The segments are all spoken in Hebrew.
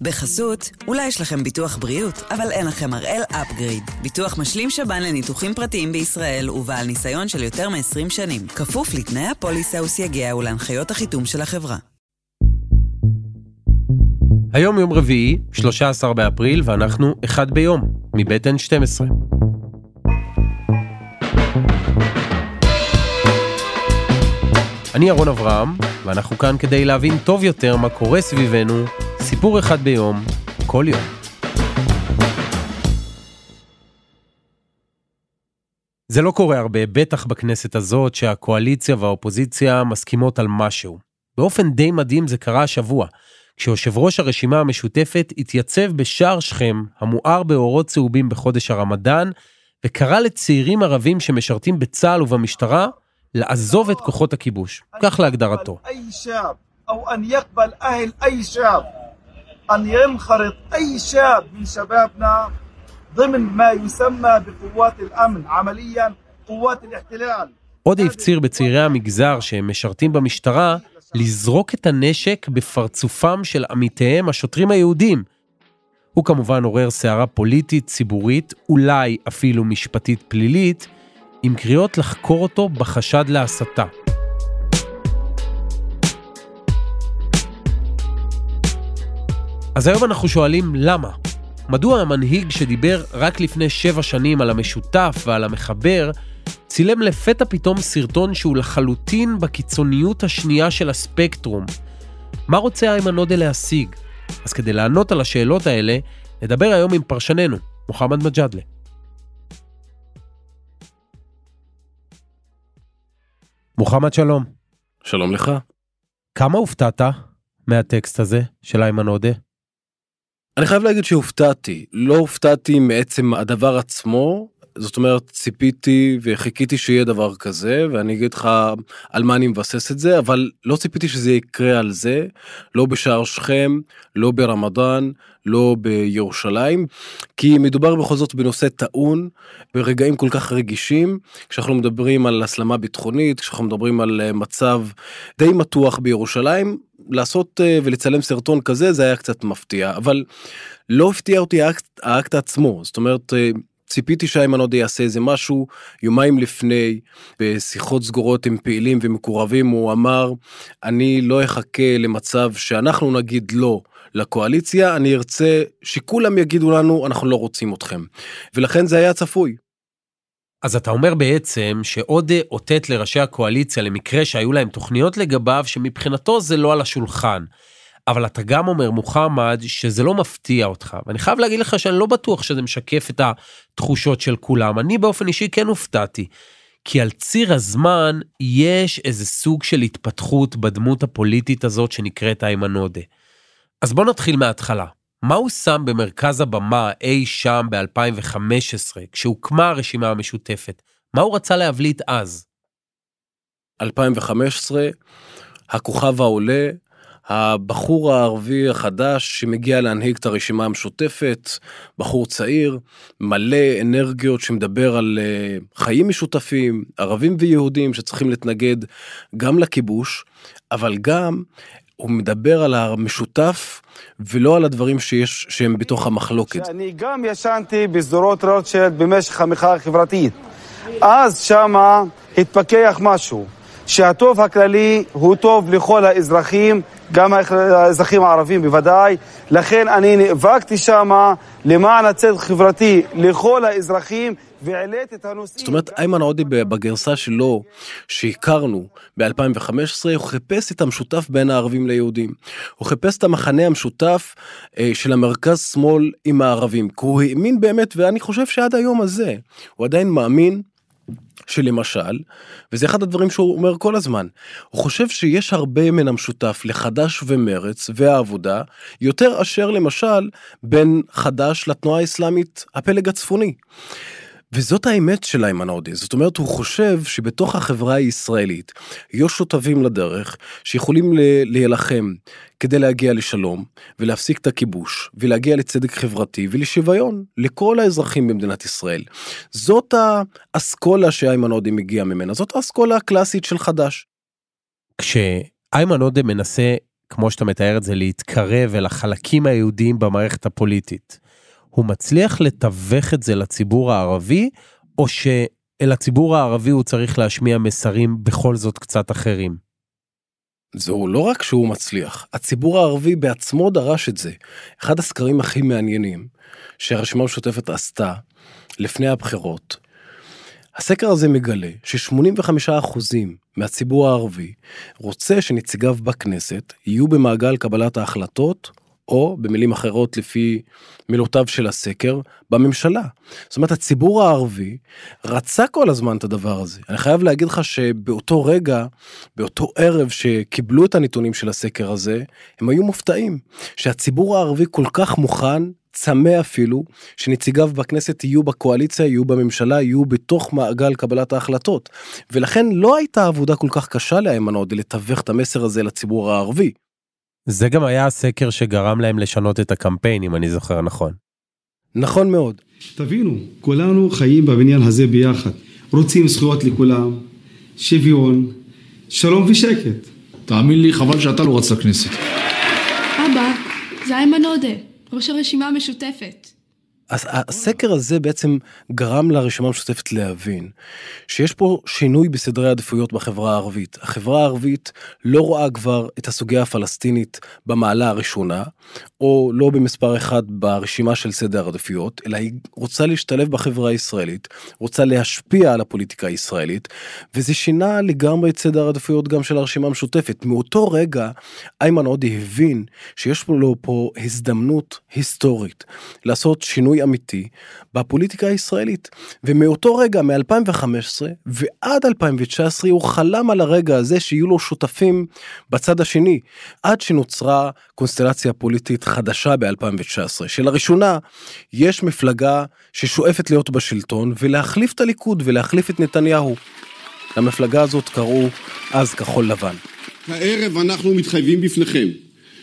בחסות, אולי יש לכם ביטוח בריאות, אבל אין לכם הראל אפגריד. ביטוח משלים שב"ן לניתוחים פרטיים בישראל ובעל ניסיון של יותר מ-20 שנים. כפוף לתנאי הפוליסה וסייגיה ולהנחיות החיתום של החברה. היום יום רביעי, 13 באפריל, ואנחנו אחד ביום, מבית N12. אני אהרון אברהם, ואנחנו כאן כדי להבין טוב יותר מה קורה סביבנו, סיפור אחד ביום, כל יום. זה לא קורה הרבה, בטח בכנסת הזאת, שהקואליציה והאופוזיציה מסכימות על משהו. באופן די מדהים זה קרה השבוע, כשיושב ראש הרשימה המשותפת התייצב בשער שכם, המואר באורות צהובים בחודש הרמדאן, וקרא לצעירים ערבים שמשרתים בצה"ל ובמשטרה לעזוב את כוחות הכיבוש, כך להגדרתו. ينخرط أي شاب من شبابنا ضمن ما يسمى بقوات الأمن عمليا قوات الاحتلال עוד הפציר בצעירי המגזר שהם משרתים במשטרה לזרוק את הנשק בפרצופם של עמיתיהם השוטרים היהודים. הוא כמובן עורר סערה פוליטית, ציבורית, אולי אפילו משפטית פלילית, עם קריאות לחקור אותו בחשד להסתה. אז היום אנחנו שואלים למה. מדוע המנהיג שדיבר רק לפני שבע שנים על המשותף ועל המחבר, צילם לפתע פתאום סרטון שהוא לחלוטין בקיצוניות השנייה של הספקטרום? מה רוצה איימן עודה להשיג? אז כדי לענות על השאלות האלה, נדבר היום עם פרשננו, מוחמד מג'אדלה. מוחמד שלום. שלום לך. כמה הופתעת מהטקסט הזה של איימן עודה? אני חייב להגיד שהופתעתי, לא הופתעתי מעצם הדבר עצמו, זאת אומרת ציפיתי וחיכיתי שיהיה דבר כזה ואני אגיד לך על מה אני מבסס את זה אבל לא ציפיתי שזה יקרה על זה לא בשער שכם לא ברמדאן לא בירושלים כי מדובר בכל זאת בנושא טעון ברגעים כל כך רגישים כשאנחנו מדברים על הסלמה ביטחונית כשאנחנו מדברים על אה, מצב די מתוח בירושלים לעשות אה, ולצלם סרטון כזה זה היה קצת מפתיע אבל לא הפתיע אותי האקט, האקט עצמו זאת אומרת. ציפיתי שאיימן עודה יעשה איזה משהו יומיים לפני בשיחות סגורות עם פעילים ומקורבים הוא אמר אני לא אחכה למצב שאנחנו נגיד לא לקואליציה אני ארצה שכולם יגידו לנו אנחנו לא רוצים אתכם ולכן זה היה צפוי. אז אתה אומר בעצם שעודה אותת לראשי הקואליציה למקרה שהיו להם תוכניות לגביו שמבחינתו זה לא על השולחן. אבל אתה גם אומר מוחמד שזה לא מפתיע אותך ואני חייב להגיד לך שאני לא בטוח שזה משקף את התחושות של כולם אני באופן אישי כן הופתעתי. כי על ציר הזמן יש איזה סוג של התפתחות בדמות הפוליטית הזאת שנקראת איימן עודה. אז בוא נתחיל מההתחלה. מה הוא שם במרכז הבמה אי שם ב-2015 כשהוקמה הרשימה המשותפת? מה הוא רצה להבליט אז? 2015, הכוכב העולה, הבחור הערבי החדש שמגיע להנהיג את הרשימה המשותפת, בחור צעיר, מלא אנרגיות שמדבר על uh, חיים משותפים, ערבים ויהודים שצריכים להתנגד גם לכיבוש, אבל גם הוא מדבר על המשותף ולא על הדברים שיש שהם בתוך המחלוקת. אני גם ישנתי בשדרות רוטשילד במשך המחאה החברתית. אז שמה התפכח משהו, שהטוב הכללי הוא טוב לכל האזרחים גם האזרחים הערבים בוודאי, לכן אני נאבקתי שם למען הצדק החברתי לכל האזרחים והעליתי את הנושאים. זאת אומרת, איימן עודה בגרסה שלו, שהכרנו ב-2015, הוא חיפש את המשותף בין הערבים ליהודים. הוא חיפש את המחנה המשותף אה, של המרכז-שמאל עם הערבים, כי הוא האמין באמת, ואני חושב שעד היום הזה, הוא עדיין מאמין שלמשל, וזה אחד הדברים שהוא אומר כל הזמן, הוא חושב שיש הרבה מן המשותף לחד"ש ומרץ והעבודה, יותר אשר למשל בין חד"ש לתנועה האסלאמית הפלג הצפוני. וזאת האמת של איימן עודה, זאת אומרת הוא חושב שבתוך החברה הישראלית יש שותפים לדרך שיכולים להילחם כדי להגיע לשלום ולהפסיק את הכיבוש ולהגיע לצדק חברתי ולשוויון לכל האזרחים במדינת ישראל. זאת האסכולה שאיימן עודה מגיע ממנה, זאת האסכולה הקלאסית של חד"ש. כשאיימן עודה מנסה כמו שאתה מתאר את זה, להתקרב אל החלקים היהודיים במערכת הפוליטית, הוא מצליח לתווך את זה לציבור הערבי, או שאל הציבור הערבי הוא צריך להשמיע מסרים בכל זאת קצת אחרים? זהו לא רק שהוא מצליח, הציבור הערבי בעצמו דרש את זה. אחד הסקרים הכי מעניינים שהרשימה המשותפת עשתה לפני הבחירות, הסקר הזה מגלה ש-85% מהציבור הערבי רוצה שנציגיו בכנסת יהיו במעגל קבלת ההחלטות או במילים אחרות לפי מילותיו של הסקר בממשלה. זאת אומרת הציבור הערבי רצה כל הזמן את הדבר הזה. אני חייב להגיד לך שבאותו רגע, באותו ערב שקיבלו את הנתונים של הסקר הזה, הם היו מופתעים שהציבור הערבי כל כך מוכן צמא אפילו שנציגיו בכנסת יהיו בקואליציה יהיו בממשלה יהיו בתוך מעגל קבלת ההחלטות ולכן לא הייתה עבודה כל כך קשה לאיימן עודה לתווך את המסר הזה לציבור הערבי. זה גם היה הסקר שגרם להם לשנות את הקמפיין, אם אני זוכר נכון. נכון מאוד. תבינו, כולנו חיים בבניין הזה ביחד. רוצים זכויות לכולם, שוויון, שלום ושקט. תאמין לי, חבל שאתה לא רצת לכנסת. אבא, זה איימן עודה, ראש הרשימה המשותפת. הסקר הזה בעצם גרם לרשימה המשותפת להבין שיש פה שינוי בסדרי העדיפויות בחברה הערבית. החברה הערבית לא רואה כבר את הסוגיה הפלסטינית במעלה הראשונה, או לא במספר אחד ברשימה של סדר העדיפויות, אלא היא רוצה להשתלב בחברה הישראלית, רוצה להשפיע על הפוליטיקה הישראלית, וזה שינה לגמרי את סדר העדיפויות גם של הרשימה המשותפת. מאותו רגע איימן עודה הבין שיש לו פה הזדמנות היסטורית לעשות שינוי אמיתי בפוליטיקה הישראלית. ומאותו רגע, מ-2015 ועד 2019, הוא חלם על הרגע הזה שיהיו לו שותפים בצד השני, עד שנוצרה קונסטלציה פוליטית חדשה ב-2019, שלראשונה יש מפלגה ששואפת להיות בשלטון ולהחליף את הליכוד ולהחליף את נתניהו. למפלגה הזאת קראו אז כחול לבן. הערב אנחנו מתחייבים בפניכם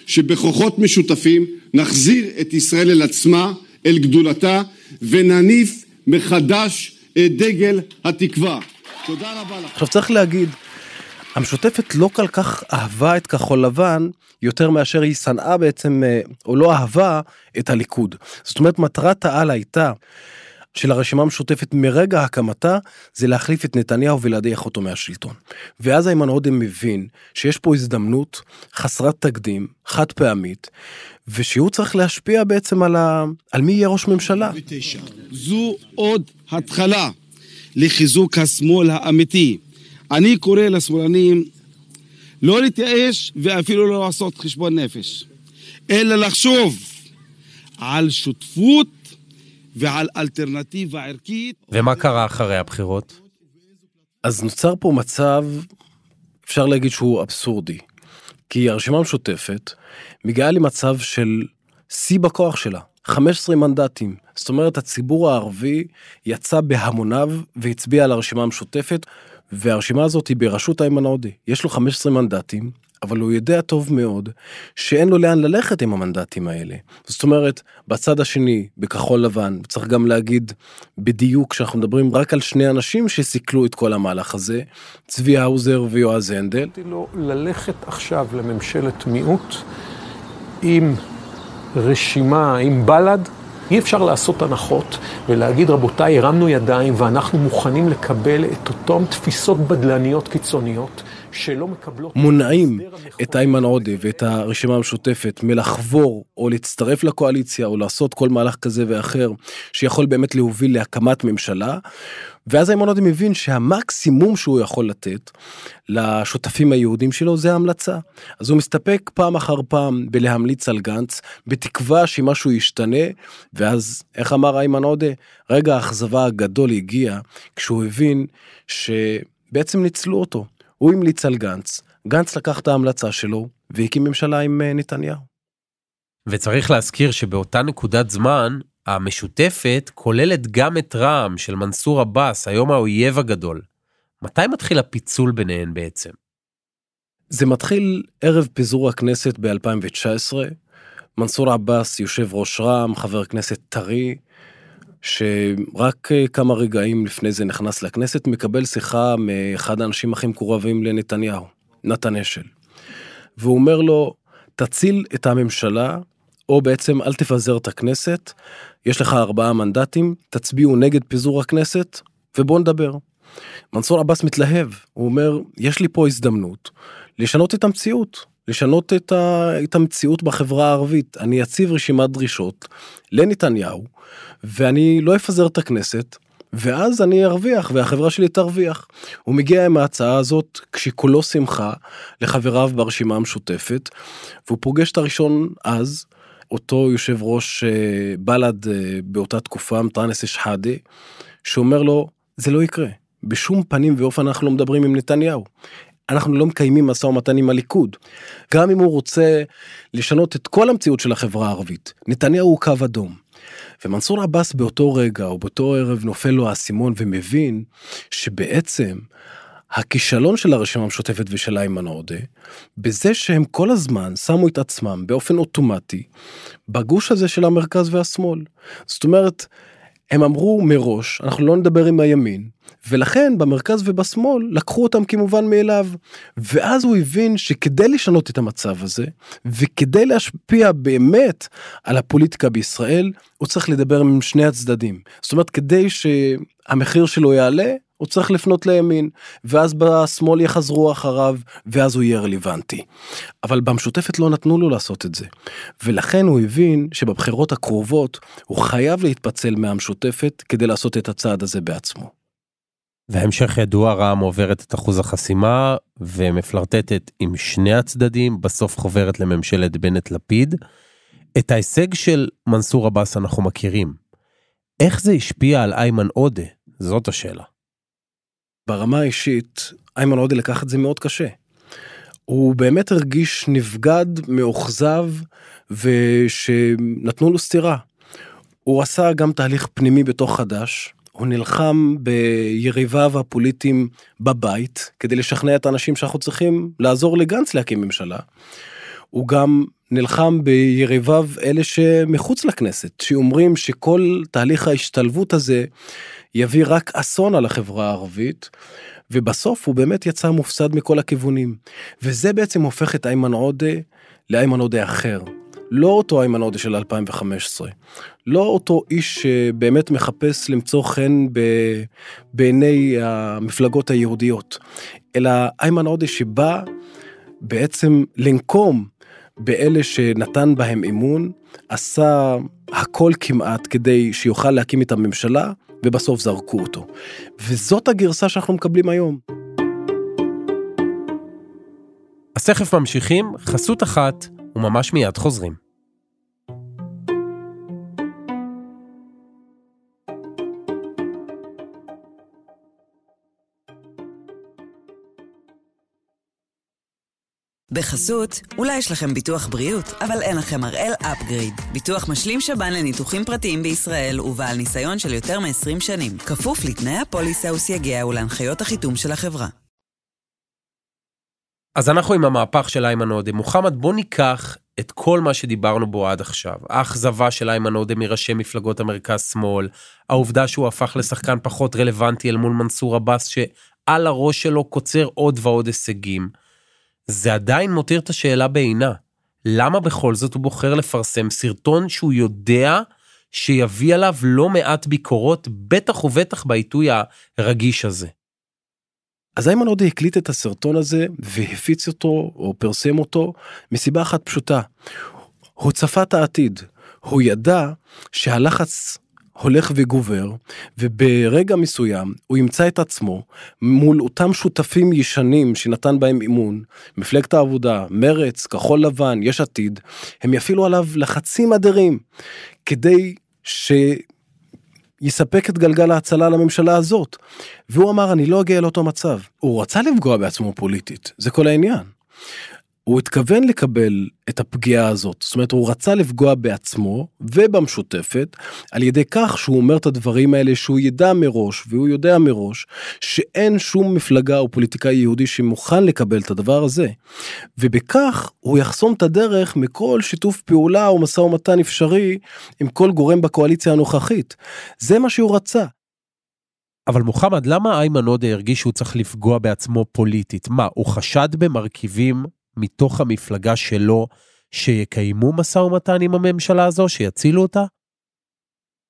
שבכוחות משותפים נחזיר את ישראל אל עצמה אל גדולתה ונניף מחדש את דגל התקווה. תודה רבה לך. עכשיו צריך להגיד, המשותפת לא כל כך אהבה את כחול לבן יותר מאשר היא שנאה בעצם אה, או לא אהבה את הליכוד. זאת אומרת מטרת העל הייתה של הרשימה המשותפת מרגע הקמתה זה להחליף את נתניהו ולהדיח אותו מהשלטון. ואז איימן עודה מבין שיש פה הזדמנות חסרת תקדים, חד פעמית, ושהוא צריך להשפיע בעצם על, ה... על מי יהיה ראש ממשלה. זו עוד התחלה לחיזוק השמאל האמיתי. אני קורא לשמאלנים לא להתייאש ואפילו לא לעשות חשבון נפש, אלא לחשוב על שותפות ועל אלטרנטיבה ערכית. ומה קרה אחרי הבחירות? אז נוצר פה מצב, אפשר להגיד שהוא אבסורדי. כי הרשימה המשותפת מגיעה למצב של שיא בכוח שלה, 15 מנדטים. זאת אומרת, הציבור הערבי יצא בהמוניו והצביע על הרשימה המשותפת, והרשימה הזאת היא בראשות איימן עודה. יש לו 15 מנדטים, אבל הוא יודע טוב מאוד שאין לו לאן ללכת עם המנדטים האלה. זאת אומרת, בצד השני, בכחול לבן, צריך גם להגיד בדיוק שאנחנו מדברים רק על שני אנשים שסיכלו את כל המהלך הזה, צבי האוזר ויועז הנדל. לו ללכת עכשיו לממשלת מיעוט עם רשימה, עם בל"ד, אי אפשר לעשות הנחות ולהגיד, רבותיי, הרמנו ידיים ואנחנו מוכנים לקבל את אותן תפיסות בדלניות קיצוניות. שלא מקבלות... מונעים את איימן עודה ואת הרשימה המשותפת מלחבור או להצטרף לקואליציה או לעשות כל מהלך כזה ואחר שיכול באמת להוביל להקמת ממשלה. ואז איימן עודה מבין שהמקסימום שהוא יכול לתת לשותפים היהודים שלו זה המלצה. אז הוא מסתפק פעם אחר פעם בלהמליץ על גנץ בתקווה שמשהו ישתנה ואז איך אמר איימן עודה רגע האכזבה הגדול הגיע כשהוא הבין שבעצם ניצלו אותו הוא המליץ על גנץ, גנץ לקח את ההמלצה שלו והקים ממשלה עם אה, נתניהו. וצריך להזכיר שבאותה נקודת זמן, המשותפת כוללת גם את רע"מ של מנסור עבאס, היום האויב הגדול. מתי מתחיל הפיצול ביניהן בעצם? זה מתחיל ערב פיזור הכנסת ב-2019. מנסור עבאס, יושב ראש רע"מ, חבר כנסת טרי, שרק אה, כמה רגעים לפני זה נכנס לכנסת, מקבל שיחה מאחד האנשים הכי מקורבים לנתניהו, נתן אשל. והוא אומר לו, תציל את הממשלה, או בעצם אל תפזר את הכנסת, יש לך ארבעה מנדטים, תצביעו נגד פיזור הכנסת, ובוא נדבר. מנסור עבאס מתלהב, הוא אומר, יש לי פה הזדמנות לשנות את המציאות, לשנות את, ה, את המציאות בחברה הערבית. אני אציב רשימת דרישות לנתניהו, ואני לא אפזר את הכנסת, ואז אני ארוויח והחברה שלי תרוויח. הוא מגיע עם ההצעה הזאת כשכולו שמחה לחבריו ברשימה המשותפת, והוא פוגש את הראשון אז, אותו יושב ראש אה, בל"ד אה, באותה תקופה, אנטאנס שחאדה, שאומר לו, זה לא יקרה. בשום פנים ואופן אנחנו לא מדברים עם נתניהו. אנחנו לא מקיימים משא ומתן עם הליכוד. גם אם הוא רוצה לשנות את כל המציאות של החברה הערבית, נתניהו הוא קו אדום. ומנסור עבאס באותו רגע או באותו ערב נופל לו האסימון ומבין שבעצם הכישלון של הרשימה המשותפת ושל איימן עודה, בזה שהם כל הזמן שמו את עצמם באופן אוטומטי בגוש הזה של המרכז והשמאל. זאת אומרת, הם אמרו מראש, אנחנו לא נדבר עם הימין, ולכן במרכז ובשמאל לקחו אותם כמובן מאליו. ואז הוא הבין שכדי לשנות את המצב הזה, וכדי להשפיע באמת על הפוליטיקה בישראל, הוא צריך לדבר עם שני הצדדים. זאת אומרת, כדי שהמחיר שלו יעלה, הוא צריך לפנות לימין, ואז בשמאל יחזרו אחריו, ואז הוא יהיה רלוונטי. אבל במשותפת לא נתנו לו לעשות את זה. ולכן הוא הבין שבבחירות הקרובות הוא חייב להתפצל מהמשותפת כדי לעשות את הצעד הזה בעצמו. והמשך ידוע רע"מ עוברת את אחוז החסימה ומפלרטטת עם שני הצדדים, בסוף חוברת לממשלת בנט-לפיד. את ההישג של מנסור עבאס אנחנו מכירים. איך זה השפיע על איימן עודה? זאת השאלה. ברמה האישית, איימן עודה לקח את זה מאוד קשה. הוא באמת הרגיש נבגד, מאוכזב, ושנתנו לו סטירה. הוא עשה גם תהליך פנימי בתוך חדש, הוא נלחם ביריביו הפוליטיים בבית כדי לשכנע את האנשים שאנחנו צריכים לעזור לגנץ להקים ממשלה. הוא גם נלחם ביריביו אלה שמחוץ לכנסת שאומרים שכל תהליך ההשתלבות הזה יביא רק אסון על החברה הערבית. ובסוף הוא באמת יצא מופסד מכל הכיוונים וזה בעצם הופך את איימן עודה לאיימן עודה אחר לא אותו איימן עודה של 2015, לא אותו איש שבאמת מחפש למצוא חן ב... בעיני המפלגות היהודיות, אלא איימן עודה שבא בעצם לנקום באלה שנתן בהם אמון, עשה הכל כמעט כדי שיוכל להקים את הממשלה, ובסוף זרקו אותו. וזאת הגרסה שאנחנו מקבלים היום. אז תכף ממשיכים, חסות אחת, וממש מיד חוזרים. בחסות, אולי יש לכם ביטוח בריאות, אבל אין לכם הראל אפגריד. ביטוח משלים שב"ן לניתוחים פרטיים בישראל ובעל ניסיון של יותר מ-20 שנים. כפוף לתנאי הפוליסה וסייגיה ולהנחיות החיתום של החברה. אז אנחנו עם המהפך של איימן עודה. מוחמד, בוא ניקח את כל מה שדיברנו בו עד עכשיו. האכזבה של איימן עודה מראשי מפלגות המרכז-שמאל, העובדה שהוא הפך לשחקן פחות רלוונטי אל מול מנסור עבאס, שעל הראש שלו קוצר עוד ועוד הישגים. זה עדיין מותיר את השאלה בעינה. למה בכל זאת הוא בוחר לפרסם סרטון שהוא יודע שיביא עליו לא מעט ביקורות, בטח ובטח בעיתוי הרגיש הזה? אז איימן עודה הקליט את הסרטון הזה והפיץ אותו או פרסם אותו מסיבה אחת פשוטה. הוא צפה את העתיד. הוא ידע שהלחץ הולך וגובר וברגע מסוים הוא ימצא את עצמו מול אותם שותפים ישנים שנתן בהם אמון מפלגת העבודה מרץ כחול לבן יש עתיד הם יפעילו עליו לחצים אדירים כדי ש... יספק את גלגל ההצלה לממשלה הזאת. והוא אמר אני לא אגיע לאותו מצב. הוא רצה לפגוע בעצמו פוליטית, זה כל העניין. הוא התכוון לקבל את הפגיעה הזאת, זאת אומרת הוא רצה לפגוע בעצמו ובמשותפת על ידי כך שהוא אומר את הדברים האלה שהוא ידע מראש והוא יודע מראש שאין שום מפלגה או פוליטיקאי יהודי שמוכן לקבל את הדבר הזה. ובכך הוא יחסום את הדרך מכל שיתוף פעולה או משא ומתן אפשרי עם כל גורם בקואליציה הנוכחית. זה מה שהוא רצה. אבל מוחמד, למה איימן עודה הרגיש שהוא צריך לפגוע בעצמו פוליטית? מה, הוא חשד במרכיבים מתוך המפלגה שלו שיקיימו משא ומתן עם הממשלה הזו, שיצילו אותה?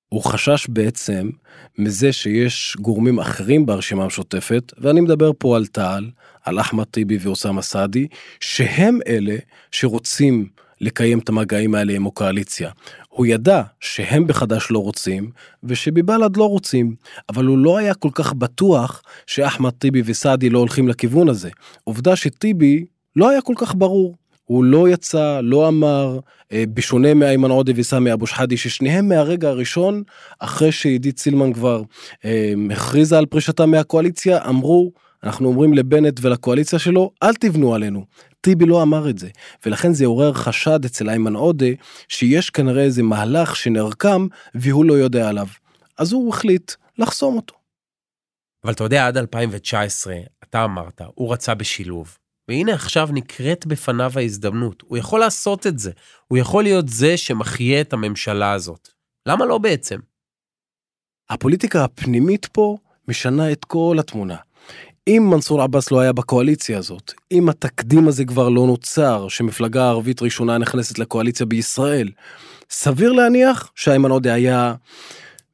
הוא חשש בעצם מזה שיש גורמים אחרים ברשימה המשותפת, ואני מדבר פה על תע"ל, על אחמד טיבי ואוסאמה סעדי, שהם אלה שרוצים לקיים את המגעים האלה עם הקואליציה. הוא ידע שהם בחד"ש לא רוצים, ושבבל"ד לא רוצים, אבל הוא לא היה כל כך בטוח שאחמד טיבי וסעדי לא הולכים לכיוון הזה. עובדה שטיבי לא היה כל כך ברור. הוא לא יצא, לא אמר, אה, בשונה מאיימן עודה וסמי אבו שחאדי, ששניהם מהרגע הראשון, אחרי שעידית סילמן כבר אה, הכריזה על פרישתה מהקואליציה, אמרו, אנחנו אומרים לבנט ולקואליציה שלו, אל תבנו עלינו. טיבי לא אמר את זה, ולכן זה עורר חשד אצל איימן עודה, שיש כנראה איזה מהלך שנרקם והוא לא יודע עליו. אז הוא החליט לחסום אותו. אבל אתה יודע, עד 2019, אתה אמרת, הוא רצה בשילוב. והנה עכשיו נקראת בפניו ההזדמנות. הוא יכול לעשות את זה. הוא יכול להיות זה שמחיה את הממשלה הזאת. למה לא בעצם? הפוליטיקה הפנימית פה משנה את כל התמונה. אם מנסור עבאס לא היה בקואליציה הזאת, אם התקדים הזה כבר לא נוצר, שמפלגה ערבית ראשונה נכנסת לקואליציה בישראל, סביר להניח שאיימן עודה היה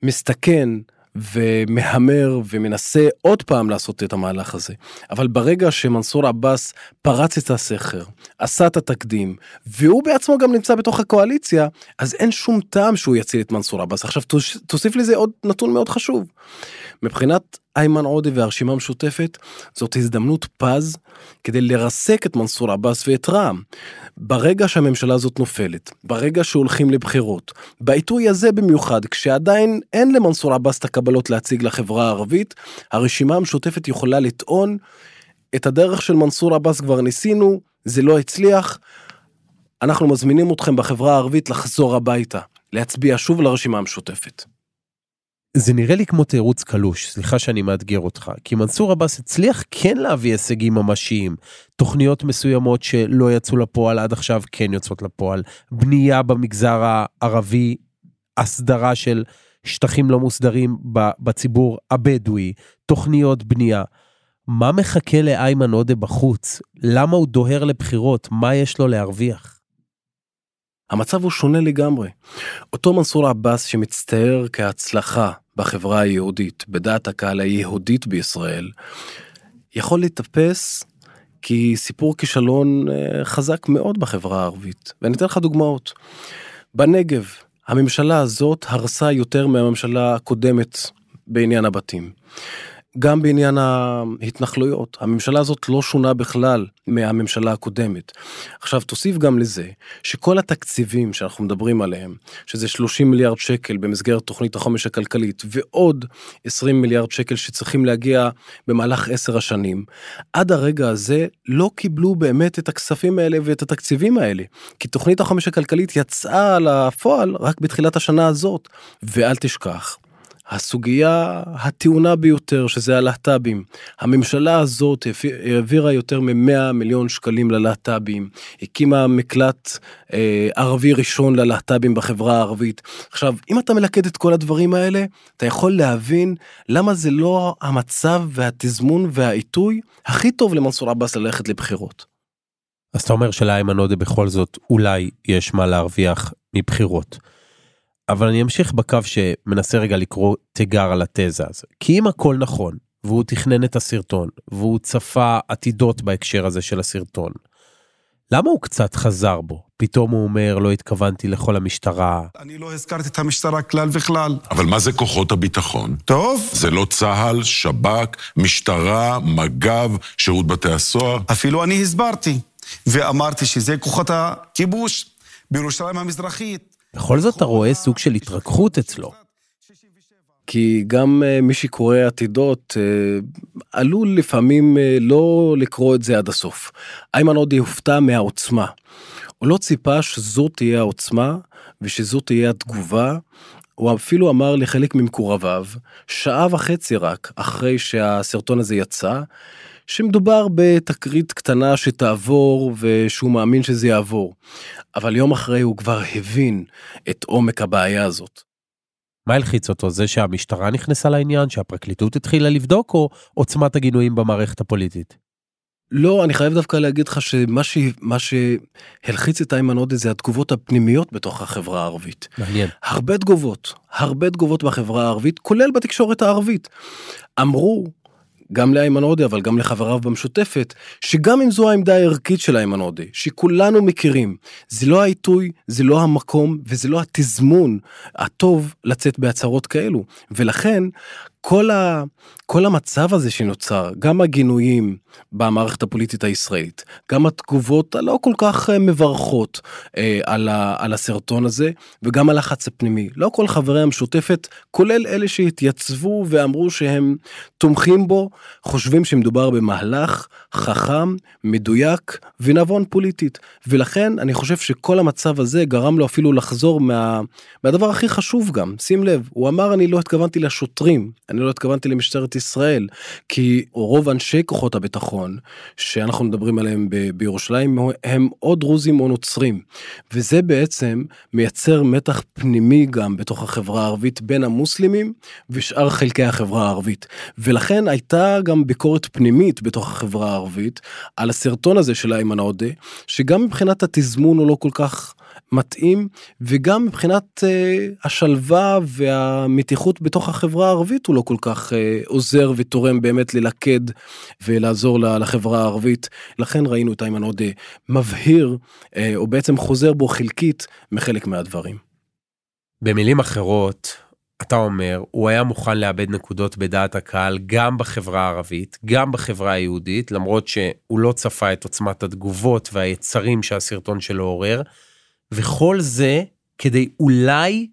מסתכן ומהמר ומנסה עוד פעם לעשות את המהלך הזה. אבל ברגע שמנסור עבאס פרץ את הסכר, עשה את התקדים, והוא בעצמו גם נמצא בתוך הקואליציה, אז אין שום טעם שהוא יציל את מנסור עבאס. עכשיו תוסיף לזה עוד נתון מאוד חשוב. מבחינת איימן עודה והרשימה המשותפת, זאת הזדמנות פז כדי לרסק את מנסור עבאס ואת רע"מ. ברגע שהממשלה הזאת נופלת, ברגע שהולכים לבחירות, בעיתוי הזה במיוחד, כשעדיין אין למנסור עבאס את הקבלות להציג לחברה הערבית, הרשימה המשותפת יכולה לטעון את הדרך של מנסור עבאס כבר ניסינו, זה לא הצליח, אנחנו מזמינים אתכם בחברה הערבית לחזור הביתה, להצביע שוב לרשימה המשותפת. זה נראה לי כמו תירוץ קלוש, סליחה שאני מאתגר אותך, כי מנסור עבאס הצליח כן להביא הישגים ממשיים, תוכניות מסוימות שלא יצאו לפועל עד עכשיו כן יוצאות לפועל, בנייה במגזר הערבי, הסדרה של שטחים לא מוסדרים בציבור הבדואי, תוכניות בנייה. מה מחכה לאיימן עודה בחוץ? למה הוא דוהר לבחירות? מה יש לו להרוויח? המצב הוא שונה לגמרי. אותו מנסור עבאס שמצטייר כהצלחה בחברה היהודית, בדעת הקהל היהודית בישראל, יכול להתאפס כסיפור כישלון אה, חזק מאוד בחברה הערבית. ואני אתן לך דוגמאות. בנגב, הממשלה הזאת הרסה יותר מהממשלה הקודמת בעניין הבתים. גם בעניין ההתנחלויות, הממשלה הזאת לא שונה בכלל מהממשלה הקודמת. עכשיו תוסיף גם לזה שכל התקציבים שאנחנו מדברים עליהם, שזה 30 מיליארד שקל במסגרת תוכנית החומש הכלכלית ועוד 20 מיליארד שקל שצריכים להגיע במהלך 10 השנים, עד הרגע הזה לא קיבלו באמת את הכספים האלה ואת התקציבים האלה. כי תוכנית החומש הכלכלית יצאה לפועל רק בתחילת השנה הזאת. ואל תשכח, הסוגיה הטעונה ביותר שזה הלהט"בים. הממשלה הזאת העבירה יותר מ-100 מיליון שקלים ללהט"בים, הקימה מקלט אה, ערבי ראשון ללהט"בים בחברה הערבית. עכשיו, אם אתה מלכד את כל הדברים האלה, אתה יכול להבין למה זה לא המצב והתזמון והעיתוי הכי טוב למנסור עבאס ללכת לבחירות. אז אתה אומר שלאיימן עודה בכל זאת אולי יש מה להרוויח מבחירות. אבל אני אמשיך בקו שמנסה רגע לקרוא תיגר על התזה הזו. כי אם הכל נכון, והוא תכנן את הסרטון, והוא צפה עתידות בהקשר הזה של הסרטון, למה הוא קצת חזר בו? פתאום הוא אומר, לא התכוונתי לכל המשטרה. אני לא הזכרתי את המשטרה כלל וכלל. אבל מה זה כוחות הביטחון? טוב. זה לא צה"ל, שב"כ, משטרה, מג"ב, שירות בתי הסוהר? אפילו אני הסברתי, ואמרתי שזה כוחות הכיבוש בירושלים המזרחית. בכל זאת אתה רואה סוג של התרככות אצלו. כי גם uh, מי שקורא עתידות uh, עלול לפעמים uh, לא לקרוא את זה עד הסוף. איימן עודה הופתע מהעוצמה. הוא לא ציפה שזו תהיה העוצמה ושזו תהיה התגובה. הוא אפילו אמר לחלק ממקורביו, שעה וחצי רק אחרי שהסרטון הזה יצא, שמדובר בתקרית קטנה שתעבור ושהוא מאמין שזה יעבור. אבל יום אחרי הוא כבר הבין את עומק הבעיה הזאת. מה הלחיץ אותו? זה שהמשטרה נכנסה לעניין, שהפרקליטות התחילה לבדוק, או עוצמת הגינויים במערכת הפוליטית? לא, אני חייב דווקא להגיד לך שמה ש... שהלחיץ את איימן עודה זה התגובות הפנימיות בתוך החברה הערבית. מעניין. הרבה תגובות, הרבה תגובות בחברה הערבית, כולל בתקשורת הערבית. אמרו, גם לאיימן עודה אבל גם לחבריו במשותפת שגם אם זו העמדה הערכית של איימן עודה שכולנו מכירים זה לא העיתוי זה לא המקום וזה לא התזמון הטוב לצאת בהצהרות כאלו. ולכן כל, ה, כל המצב הזה שנוצר, גם הגינויים במערכת הפוליטית הישראלית, גם התגובות הלא כל כך אה, מברכות אה, על, ה, על הסרטון הזה, וגם הלחץ הפנימי. לא כל חברי המשותפת, כולל אלה שהתייצבו ואמרו שהם תומכים בו, חושבים שמדובר במהלך חכם, מדויק ונבון פוליטית. ולכן אני חושב שכל המצב הזה גרם לו אפילו לחזור מה, מהדבר הכי חשוב גם, שים לב, הוא אמר אני לא התכוונתי לשוטרים. אני לא התכוונתי למשטרת ישראל כי רוב אנשי כוחות הביטחון שאנחנו מדברים עליהם ב- בירושלים הם או דרוזים או נוצרים. וזה בעצם מייצר מתח פנימי גם בתוך החברה הערבית בין המוסלמים ושאר חלקי החברה הערבית. ולכן הייתה גם ביקורת פנימית בתוך החברה הערבית על הסרטון הזה של איימן עודה שגם מבחינת התזמון הוא לא כל כך מתאים וגם מבחינת uh, השלווה והמתיחות בתוך החברה הערבית הוא לא כל כך uh, עוזר ותורם באמת ללכד ולעזור לחברה הערבית לכן ראינו את איימן עודה מבהיר uh, או בעצם חוזר בו חלקית מחלק מהדברים. במילים אחרות אתה אומר הוא היה מוכן לאבד נקודות בדעת הקהל גם בחברה הערבית גם בחברה היהודית למרות שהוא לא צפה את עוצמת התגובות והיצרים שהסרטון שלו עורר. וכל זה כדי אולי,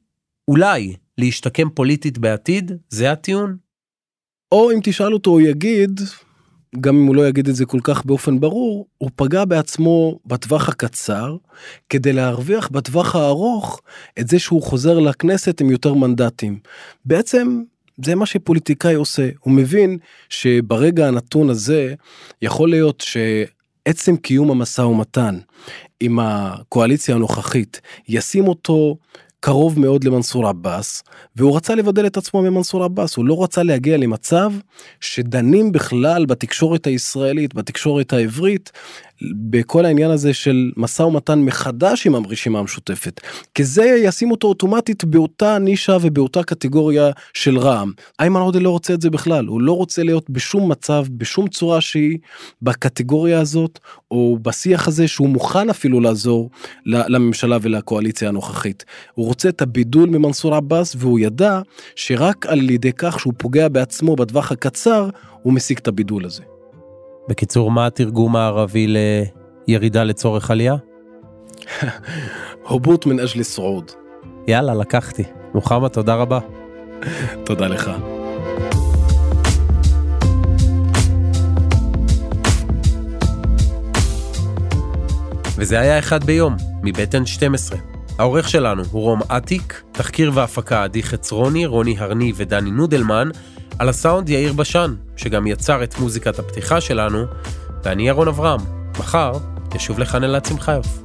אולי, להשתקם פוליטית בעתיד? זה הטיעון? או אם תשאל אותו הוא יגיד, גם אם הוא לא יגיד את זה כל כך באופן ברור, הוא פגע בעצמו בטווח הקצר, כדי להרוויח בטווח הארוך את זה שהוא חוזר לכנסת עם יותר מנדטים. בעצם זה מה שפוליטיקאי עושה, הוא מבין שברגע הנתון הזה יכול להיות שעצם קיום המשא ומתן עם הקואליציה הנוכחית ישים אותו קרוב מאוד למנסור עבאס והוא רצה לבדל את עצמו ממנסור עבאס. הוא לא רצה להגיע למצב שדנים בכלל בתקשורת הישראלית בתקשורת העברית בכל העניין הזה של משא ומתן מחדש עם הרשימה המשותפת כי זה ישים אותו אוטומטית באותה נישה ובאותה קטגוריה של רע"מ. איימן עודה לא רוצה את זה בכלל הוא לא רוצה להיות בשום מצב בשום צורה שהיא בקטגוריה הזאת או בשיח הזה שהוא מוכן אפילו לעזור לממשלה ולקואליציה הנוכחית. הוא רוצה את הבידול ממנסור עבאס והוא ידע שרק על ידי כך שהוא פוגע בעצמו בטווח הקצר הוא משיג את הבידול הזה. בקיצור, מה התרגום הערבי לירידה לצורך עלייה? הובוט מן אג'לי סעוד. יאללה, לקחתי. מוחמד, תודה רבה. תודה לך. וזה היה אחד ביום, מבית N12. העורך שלנו הוא רום אטיק, תחקיר והפקה עדי חצרוני, רוני הרני ודני נודלמן, על הסאונד יאיר בשן, שגם יצר את מוזיקת הפתיחה שלנו, ואני ירון אברהם. מחר ישוב לכאן אלעד שמחיוף.